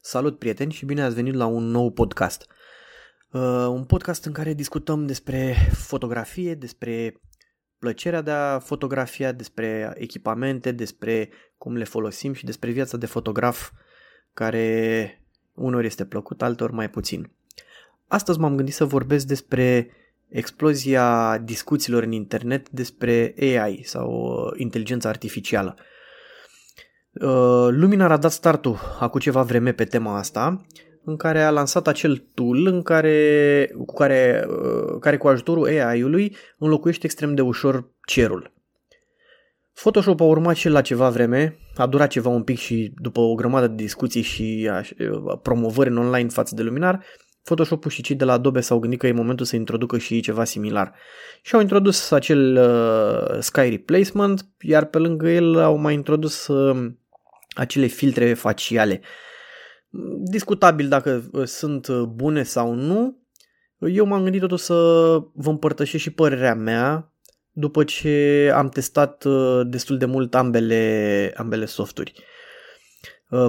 Salut prieteni și bine ați venit la un nou podcast. Uh, un podcast în care discutăm despre fotografie, despre plăcerea de a fotografia, despre echipamente, despre cum le folosim și despre viața de fotograf care unor este plăcut, altor mai puțin. Astăzi m-am gândit să vorbesc despre explozia discuțiilor în internet despre AI sau uh, inteligența artificială. Uh, Luminar a dat startul acum ceva vreme pe tema asta, în care a lansat acel tool în care, cu care, uh, care cu ajutorul AI-ului înlocuiește extrem de ușor cerul. Photoshop a urmat și la ceva vreme, a durat ceva un pic și după o grămadă de discuții și promovări în online față de Luminar, Photoshop-ul și cei de la Adobe s-au gândit că e momentul să introducă și ceva similar. Și au introdus acel uh, Sky Replacement, iar pe lângă el au mai introdus uh, acele filtre faciale. Discutabil dacă uh, sunt uh, bune sau nu. Eu m-am gândit totuși să vă împărtășesc și părerea mea după ce am testat uh, destul de mult ambele, ambele softuri.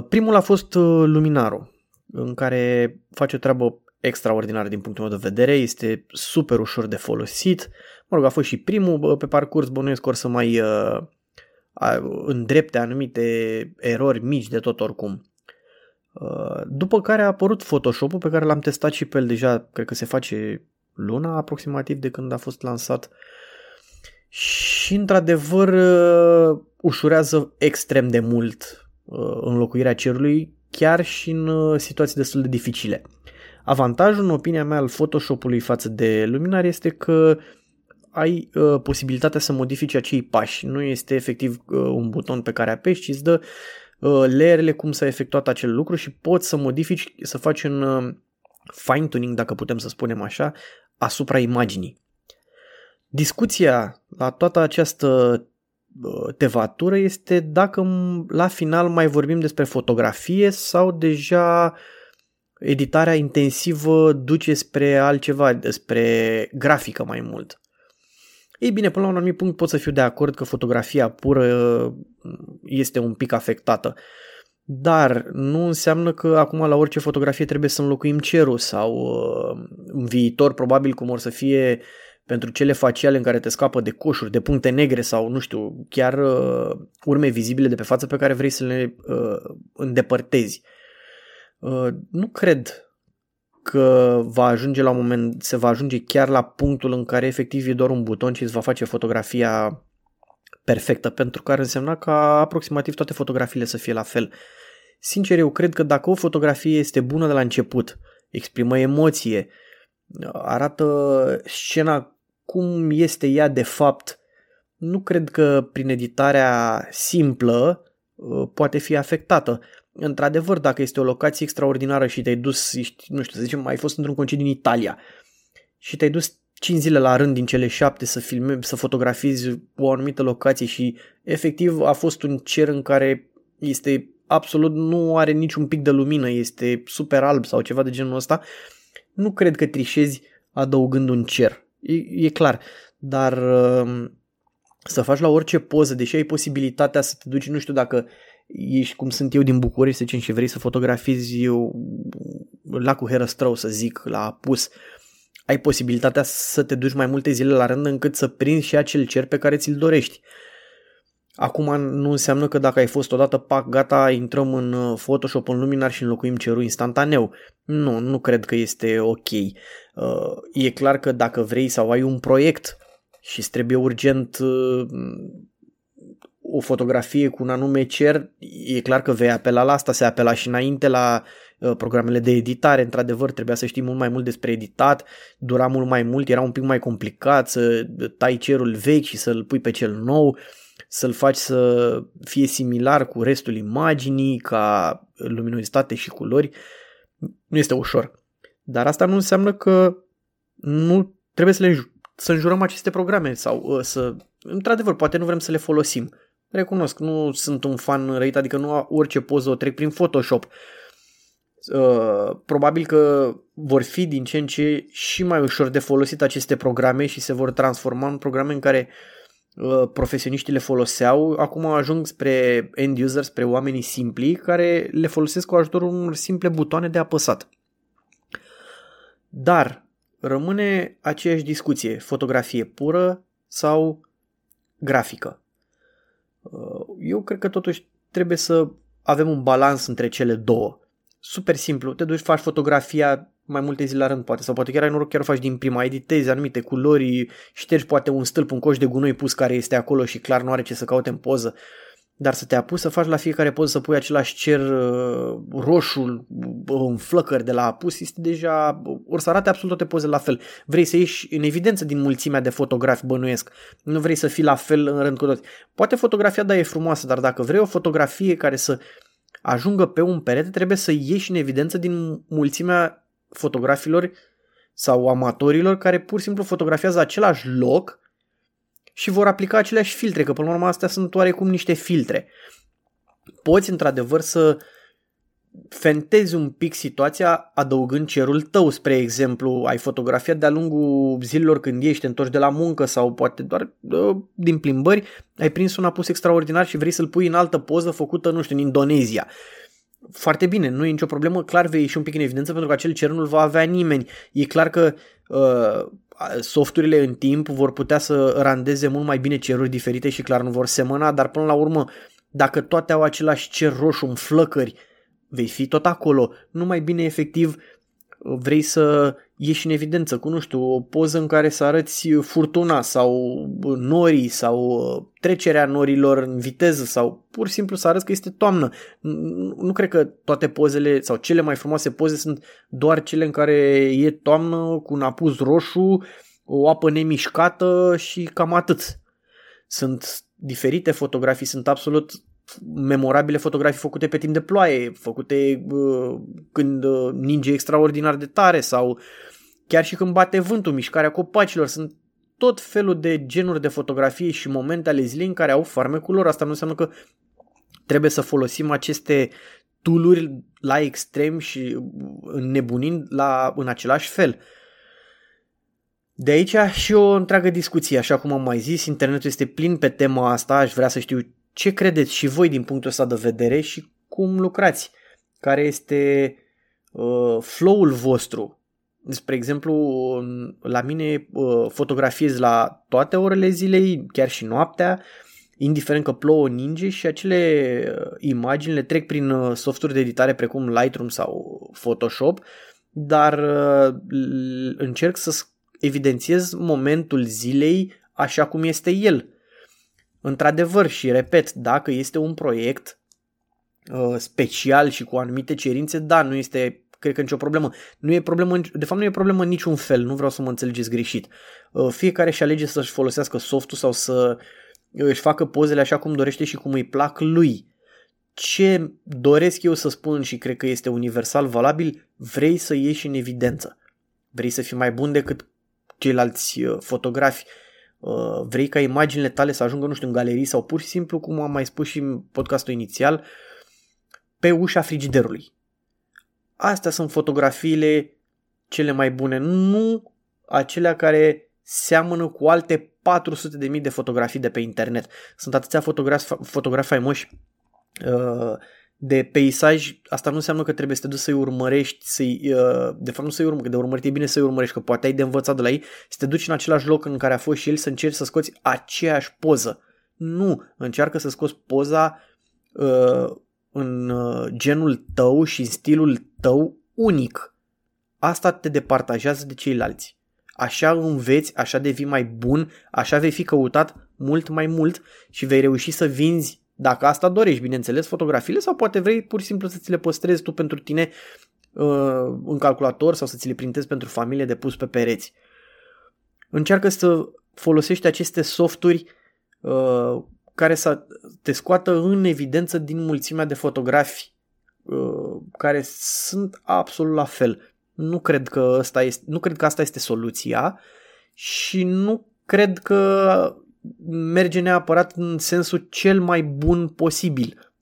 Primul a fost Luminaro, în care face o treabă extraordinară din punctul meu de vedere, este super ușor de folosit. Mă rog, a fost și primul, pe parcurs bănuiesc că or să mai îndrepte anumite erori mici de tot oricum. După care a apărut Photoshop-ul pe care l-am testat și pe el deja, cred că se face luna aproximativ de când a fost lansat și într-adevăr ușurează extrem de mult înlocuirea cerului chiar și în situații destul de dificile. Avantajul, în opinia mea, al Photoshop-ului față de Luminar este că ai uh, posibilitatea să modifici acei pași. Nu este efectiv uh, un buton pe care apeși, ci îți dă uh, layerele cum s-a efectuat acel lucru și poți să modifici, să faci un uh, fine-tuning, dacă putem să spunem așa, asupra imaginii. Discuția la toată această uh, tevatură este dacă la final mai vorbim despre fotografie sau deja editarea intensivă duce spre altceva, spre grafică mai mult. Ei bine, până la un anumit punct pot să fiu de acord că fotografia pură mm, este un pic afectată. Dar nu înseamnă că acum la orice fotografie trebuie să înlocuim cerul sau uh, în viitor probabil cum or să fie pentru cele faciale în care te scapă de coșuri, de puncte negre sau nu știu, chiar uh, urme vizibile de pe față pe care vrei să le uh, îndepărtezi. Uh, nu cred că va ajunge la un moment, se va ajunge chiar la punctul în care efectiv e doar un buton și îți va face fotografia perfectă, pentru că ar însemna ca aproximativ toate fotografiile să fie la fel. Sincer, eu cred că dacă o fotografie este bună de la început, exprimă emoție, arată scena cum este ea de fapt, nu cred că prin editarea simplă uh, poate fi afectată într-adevăr, dacă este o locație extraordinară și te-ai dus, ești, nu știu, să zicem, ai fost într-un concediu în Italia și te-ai dus 5 zile la rând din cele 7 să filmezi, să fotografiezi o anumită locație și efectiv a fost un cer în care este absolut, nu are niciun pic de lumină, este super alb sau ceva de genul ăsta, nu cred că trișezi adăugând un cer. E, e clar, dar uh, să faci la orice poză, deși ai posibilitatea să te duci, nu știu dacă ești cum sunt eu din București, să zicem, și vrei să fotografiezi eu lacul Herăstrău, să zic, la apus, ai posibilitatea să te duci mai multe zile la rând încât să prinzi și acel cer pe care ți-l dorești. Acum nu înseamnă că dacă ai fost odată pac, gata, intrăm în uh, Photoshop, în Luminar și înlocuim cerul instantaneu. Nu, nu cred că este ok. Uh, e clar că dacă vrei sau ai un proiect și îți trebuie urgent uh, o fotografie cu un anume cer, e clar că vei apela la asta, se apela și înainte la uh, programele de editare, într-adevăr trebuia să știi mult mai mult despre editat, dura mult mai mult, era un pic mai complicat să tai cerul vechi și să-l pui pe cel nou, să-l faci să fie similar cu restul imaginii, ca luminozitate și culori, nu este ușor. Dar asta nu înseamnă că nu trebuie să le să înjurăm aceste programe sau uh, să, într-adevăr, poate nu vrem să le folosim. Recunosc, nu sunt un fan răit, adică nu orice poză o trec prin Photoshop. Uh, probabil că vor fi din ce în ce și mai ușor de folosit aceste programe și se vor transforma în programe în care uh, profesioniștii le foloseau, acum ajung spre end user, spre oamenii simpli care le folosesc cu ajutorul unor simple butoane de apăsat. Dar rămâne aceeași discuție, fotografie pură sau grafică. Uh, eu cred că totuși trebuie să avem un balans între cele două. Super simplu, te duci, faci fotografia mai multe zile la rând, poate, sau poate chiar ai noroc, chiar o faci din prima, editezi anumite culori, ștergi poate un stâlp, un coș de gunoi pus care este acolo și clar nu are ce să caute în poză. Dar să te apuci să faci la fiecare poză să pui același cer uh, roșu în flăcări de la apus, este deja, or să arate absolut toate pozele la fel. Vrei să ieși în evidență din mulțimea de fotografi bănuiesc. Nu vrei să fii la fel în rând cu toți. Poate fotografia da e frumoasă, dar dacă vrei o fotografie care să ajungă pe un perete, trebuie să ieși în evidență din mulțimea fotografilor sau amatorilor care pur și simplu fotografiază același loc și vor aplica aceleași filtre, că până la urmă astea sunt oarecum niște filtre. Poți într-adevăr să fentezi un pic situația adăugând cerul tău, spre exemplu, ai fotografiat de-a lungul zilelor când ești întorci de la muncă sau poate doar uh, din plimbări, ai prins un apus extraordinar și vrei să-l pui în altă poză făcută, nu știu, în Indonezia. Foarte bine, nu e nicio problemă, clar vei ieși un pic în evidență pentru că acel cer nu-l va avea nimeni. E clar că uh, softurile în timp vor putea să randeze mult mai bine ceruri diferite și clar nu vor semăna, dar până la urmă, dacă toate au același cer roșu în flăcări, vei fi tot acolo. Nu mai bine efectiv vrei să ieși în evidență cu, nu știu, o poză în care să arăți furtuna sau norii sau trecerea norilor în viteză sau pur și simplu să arăți că este toamnă. Nu cred că toate pozele sau cele mai frumoase poze sunt doar cele în care e toamnă cu un apus roșu, o apă nemișcată și cam atât. Sunt diferite fotografii, sunt absolut memorabile fotografii făcute pe timp de ploaie, făcute uh, când uh, ninge extraordinar de tare sau chiar și când bate vântul, mișcarea copacilor, sunt tot felul de genuri de fotografii și momente ale zilei în care au farmecul lor. Asta nu înseamnă că trebuie să folosim aceste tooluri la extrem și nebunind la, în același fel. De aici și o întreagă discuție, așa cum am mai zis, internetul este plin pe tema asta, aș vrea să știu ce credeți și voi din punctul ăsta de vedere și cum lucrați? Care este uh, flow-ul vostru? Spre exemplu, la mine uh, fotografiez la toate orele zilei, chiar și noaptea, indiferent că plouă, ninge și acele uh, imagini le trec prin uh, softuri de editare precum Lightroom sau Photoshop, dar uh, încerc să evidențiez momentul zilei așa cum este el. Într-adevăr și repet, dacă este un proiect uh, special și cu anumite cerințe, da, nu este cred că nicio problemă. Nu e problemă, de fapt nu e problemă în niciun fel, nu vreau să mă înțelegeți greșit. Uh, fiecare și alege să-și folosească softul sau să își facă pozele așa cum dorește și cum îi plac lui. Ce doresc eu să spun și cred că este universal valabil, vrei să ieși în evidență. Vrei să fii mai bun decât ceilalți uh, fotografi Uh, vrei ca imaginile tale să ajungă, nu știu, în galerii sau pur și simplu, cum am mai spus și în podcastul inițial, pe ușa frigiderului. Astea sunt fotografiile cele mai bune, nu acelea care seamănă cu alte 400.000 de fotografii de pe internet. Sunt atâția fotografi, fotografi faimoși uh, de peisaj, asta nu înseamnă că trebuie să te duci să-i urmărești, să-i, uh, de fapt nu să-i urmărești, de urmărit e bine să-i urmărești, că poate ai de învățat de la ei, să te duci în același loc în care a fost și el, să încerci să scoți aceeași poză. Nu, încearcă să scoți poza uh, în uh, genul tău și în stilul tău unic. Asta te departajează de ceilalți. Așa înveți, așa devii mai bun, așa vei fi căutat mult mai mult și vei reuși să vinzi dacă asta dorești, bineînțeles, fotografiile sau poate vrei pur și simplu să ți le păstrezi tu pentru tine uh, în calculator sau să ți le printezi pentru familie de pus pe pereți. Încearcă să folosești aceste softuri uh, care să te scoată în evidență din mulțimea de fotografi uh, care sunt absolut la fel. Nu cred că asta este, nu cred că asta este soluția și nu cred că merge neapărat în sensul cel mai bun posibil.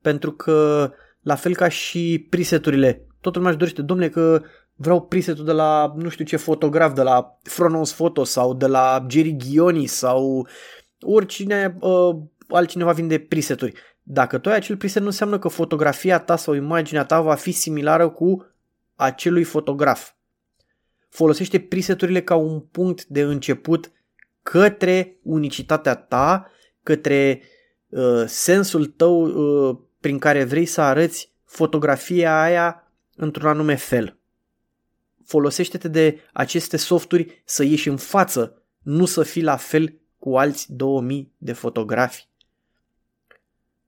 Pentru că, la fel ca și preseturile, totul lumea își dorește, domnule, că vreau presetul de la nu știu ce fotograf, de la Fronos Photo sau de la Jerry Ghioni sau oricine uh, altcineva vinde preseturi. Dacă tu ai acel preset nu înseamnă că fotografia ta sau imaginea ta va fi similară cu acelui fotograf. Folosește preseturile ca un punct de început către unicitatea ta, către uh, sensul tău uh, prin care vrei să arăți fotografia aia într-un anume fel. Folosește-te de aceste softuri să ieși în față, nu să fii la fel cu alți 2000 de fotografi.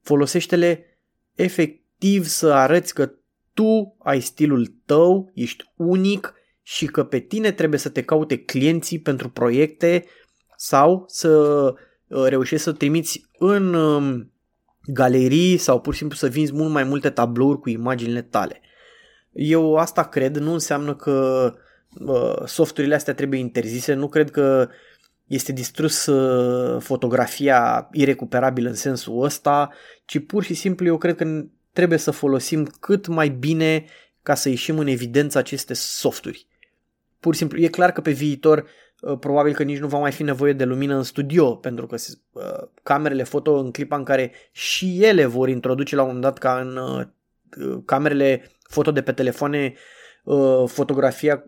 Folosește-le efectiv să arăți că tu ai stilul tău, ești unic și că pe tine trebuie să te caute clienții pentru proiecte sau să uh, reușești să trimiți în um, galerii sau pur și simplu să vinzi mult mai multe tablouri cu imaginile tale. Eu asta cred, nu înseamnă că uh, softurile astea trebuie interzise, nu cred că este distrus uh, fotografia irecuperabil în sensul ăsta, ci pur și simplu eu cred că trebuie să folosim cât mai bine ca să ieșim în evidență aceste softuri. Pur și simplu, e clar că pe viitor uh, probabil că nici nu va mai fi nevoie de lumină în studio, pentru că uh, camerele foto în clipa în care și ele vor introduce la un moment dat ca în uh, camerele foto de pe telefoane fotografia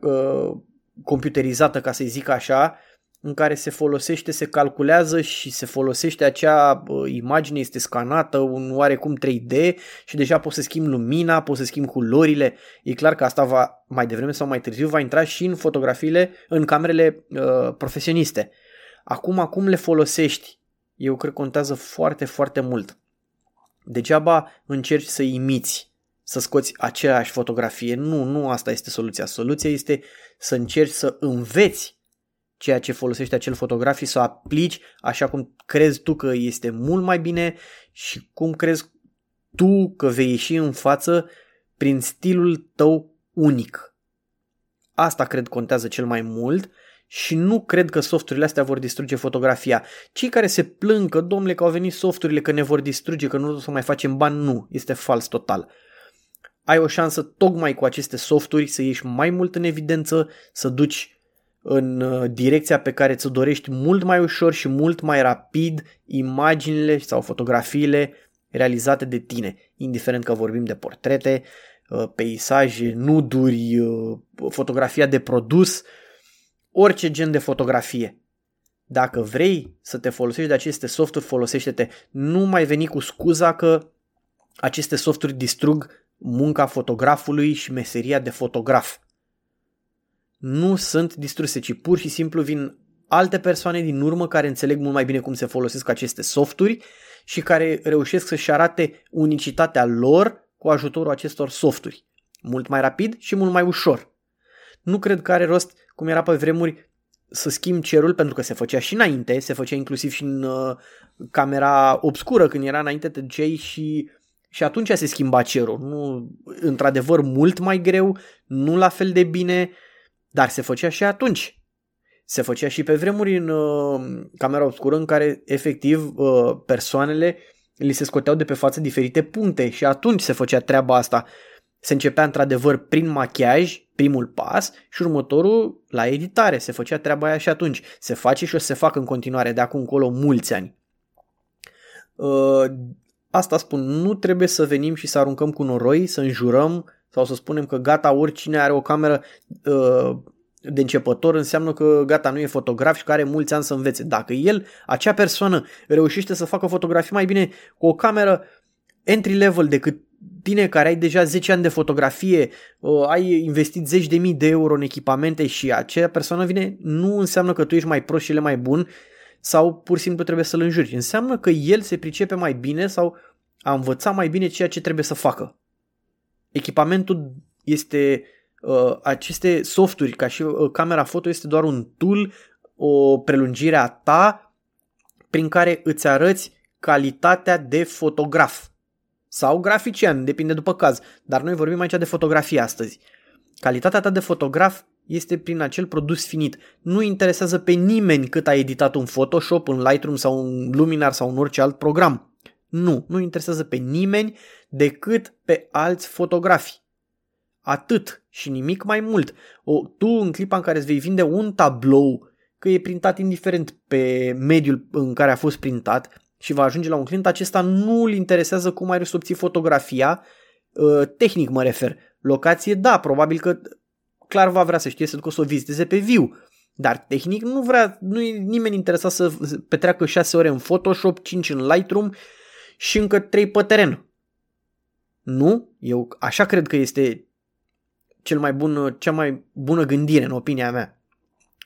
computerizată, ca să-i zic așa, în care se folosește, se calculează și se folosește acea imagine, este scanată un oarecum 3D și deja poți să schimbi lumina, poți să schimbi culorile. E clar că asta va mai devreme sau mai târziu va intra și în fotografiile, în camerele uh, profesioniste. Acum, acum le folosești. Eu cred că contează foarte, foarte mult. Degeaba încerci să imiți, să scoți aceeași fotografie. Nu, nu asta este soluția. Soluția este să încerci să înveți ceea ce folosește acel fotograf și să o aplici așa cum crezi tu că este mult mai bine și cum crezi tu că vei ieși în față prin stilul tău unic. Asta cred contează cel mai mult și nu cred că softurile astea vor distruge fotografia. Cei care se plâng că, domnule, că au venit softurile, că ne vor distruge, că nu o să mai facem bani, nu, este fals total. Ai o șansă tocmai cu aceste softuri să ieși mai mult în evidență, să duci în uh, direcția pe care ți-o dorești mult mai ușor și mult mai rapid imaginile sau fotografiile realizate de tine, indiferent că vorbim de portrete, uh, peisaje, nuduri, uh, fotografia de produs, orice gen de fotografie. Dacă vrei să te folosești de aceste softuri, folosește-te. Nu mai veni cu scuza că aceste softuri distrug munca fotografului și meseria de fotograf nu sunt distruse, ci pur și simplu vin alte persoane din urmă care înțeleg mult mai bine cum se folosesc aceste softuri și care reușesc să-și arate unicitatea lor cu ajutorul acestor softuri. Mult mai rapid și mult mai ușor. Nu cred că are rost, cum era pe vremuri, să schimb cerul, pentru că se făcea și înainte, se făcea inclusiv și în uh, camera obscură, când era înainte te duceai și, și atunci se schimba cerul. Nu, într-adevăr, mult mai greu, nu la fel de bine, dar se făcea și atunci. Se făcea și pe vremuri în uh, camera obscură în care efectiv uh, persoanele li se scoteau de pe față diferite puncte și atunci se făcea treaba asta. Se începea într-adevăr prin machiaj, primul pas și următorul la editare. Se făcea treaba aia și atunci. Se face și o să se facă în continuare de acum încolo mulți ani. Uh, asta spun, nu trebuie să venim și să aruncăm cu noroi, să înjurăm sau să spunem că gata, oricine are o cameră uh, de începător înseamnă că gata, nu e fotograf și că are mulți ani să învețe. Dacă el, acea persoană, reușește să facă fotografii mai bine cu o cameră entry level decât tine care ai deja 10 ani de fotografie, uh, ai investit zeci de mii de euro în echipamente și acea persoană vine, nu înseamnă că tu ești mai prost și el mai bun sau pur și simplu trebuie să-l înjuri. Înseamnă că el se pricepe mai bine sau a învățat mai bine ceea ce trebuie să facă. Echipamentul este uh, aceste softuri, ca și uh, camera foto, este doar un tool, o prelungire a ta prin care îți arăți calitatea de fotograf sau grafician, depinde după caz, dar noi vorbim aici de fotografie astăzi. Calitatea ta de fotograf este prin acel produs finit. Nu interesează pe nimeni cât ai editat un Photoshop, un Lightroom sau un Luminar sau un orice alt program. Nu, nu interesează pe nimeni decât pe alți fotografi. Atât și nimic mai mult. O, tu în clipa în care îți vei vinde un tablou, că e printat indiferent pe mediul în care a fost printat și va ajunge la un client, acesta nu îl interesează cum ai să obții fotografia, uh, tehnic mă refer. Locație, da, probabil că clar va vrea să știe să ducă să o viziteze pe viu. Dar tehnic nu vrea, nu e nimeni interesat să petreacă 6 ore în Photoshop, 5 în Lightroom și încă 3 pe teren. Nu? Eu așa cred că este cel mai bun, cea mai bună gândire în opinia mea.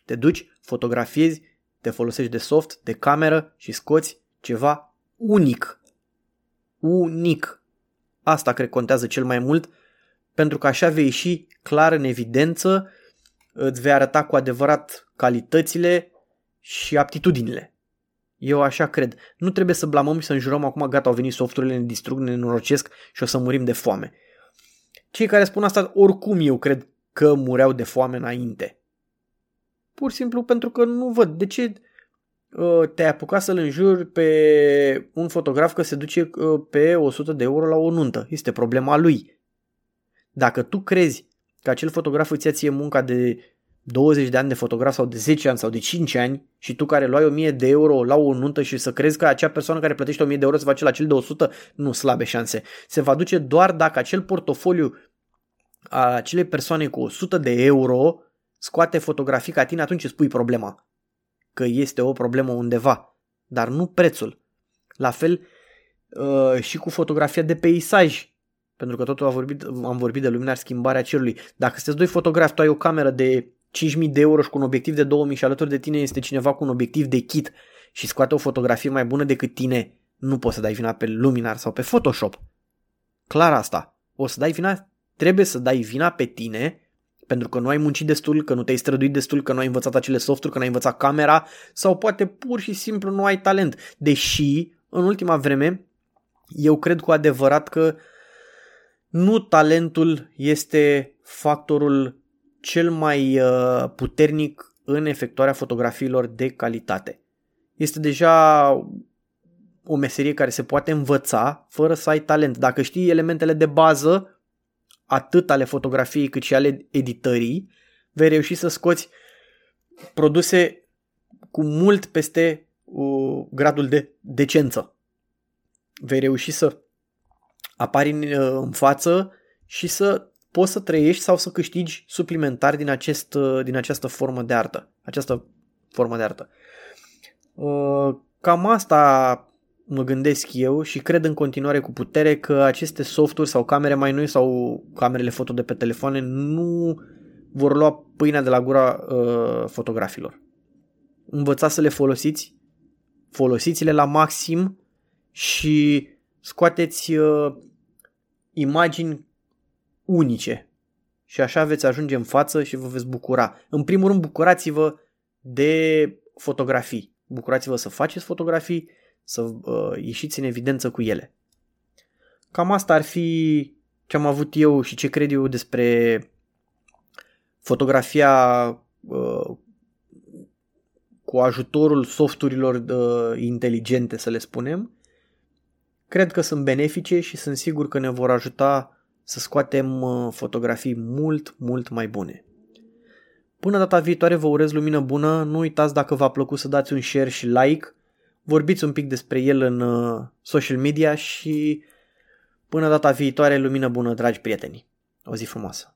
Te duci, fotografiezi, te folosești de soft, de cameră și scoți ceva unic. Unic. Asta cred contează cel mai mult pentru că așa vei ieși clar în evidență, îți vei arăta cu adevărat calitățile și aptitudinile. Eu așa cred. Nu trebuie să blamăm și să înjurăm acum, gata, au venit softurile, ne distrug, ne norocesc și o să murim de foame. Cei care spun asta, oricum eu cred că mureau de foame înainte. Pur și simplu pentru că nu văd de ce uh, te-ai apucat să-l înjuri pe un fotograf că se duce uh, pe 100 de euro la o nuntă. Este problema lui. Dacă tu crezi că acel fotograf îți ia ție munca de 20 de ani de fotograf sau de 10 ani sau de 5 ani și tu care luai 1000 de euro la o nuntă și să crezi că acea persoană care plătește 1000 de euro se face la cel de 100, nu slabe șanse. Se va duce doar dacă acel portofoliu a acelei persoane cu 100 de euro scoate fotografii ca tine, atunci îți pui problema. Că este o problemă undeva, dar nu prețul. La fel uh, și cu fotografia de peisaj. Pentru că totul a vorbit, am vorbit de luminari schimbarea cerului. Dacă sunteți doi fotografi, tu ai o cameră de 5.000 de euro și cu un obiectiv de 2.000 și alături de tine este cineva cu un obiectiv de kit și scoate o fotografie mai bună decât tine, nu poți să dai vina pe Luminar sau pe Photoshop. Clar asta. O să dai vina, trebuie să dai vina pe tine pentru că nu ai muncit destul, că nu te-ai străduit destul, că nu ai învățat acele softuri, că nu ai învățat camera sau poate pur și simplu nu ai talent. Deși, în ultima vreme, eu cred cu adevărat că nu talentul este factorul cel mai uh, puternic în efectuarea fotografiilor de calitate. Este deja o meserie care se poate învăța fără să ai talent. Dacă știi elementele de bază, atât ale fotografiei cât și ale editării, vei reuși să scoți produse cu mult peste uh, gradul de decență. Vei reuși să apari în, uh, în față și să poți să trăiești sau să câștigi suplimentar din, acest, uh, din această formă de artă. Această formă de artă. Uh, cam asta mă gândesc eu și cred în continuare cu putere că aceste softuri sau camere mai noi sau camerele foto de pe telefoane nu vor lua pâinea de la gura uh, fotografilor. Învățați să le folosiți, folosiți-le la maxim și scoateți uh, imagini unice. Și așa veți ajunge în față și vă veți bucura. În primul rând, bucurați-vă de fotografii. Bucurați-vă să faceți fotografii, să uh, ieșiți în evidență cu ele. Cam asta ar fi ce am avut eu și ce cred eu despre fotografia uh, cu ajutorul softurilor uh, inteligente, să le spunem. Cred că sunt benefice și sunt sigur că ne vor ajuta să scoatem uh, fotografii mult, mult mai bune. Până data viitoare vă urez lumină bună, nu uitați dacă v-a plăcut să dați un share și like, vorbiți un pic despre el în uh, social media și până data viitoare lumină bună, dragi prieteni. O zi frumoasă!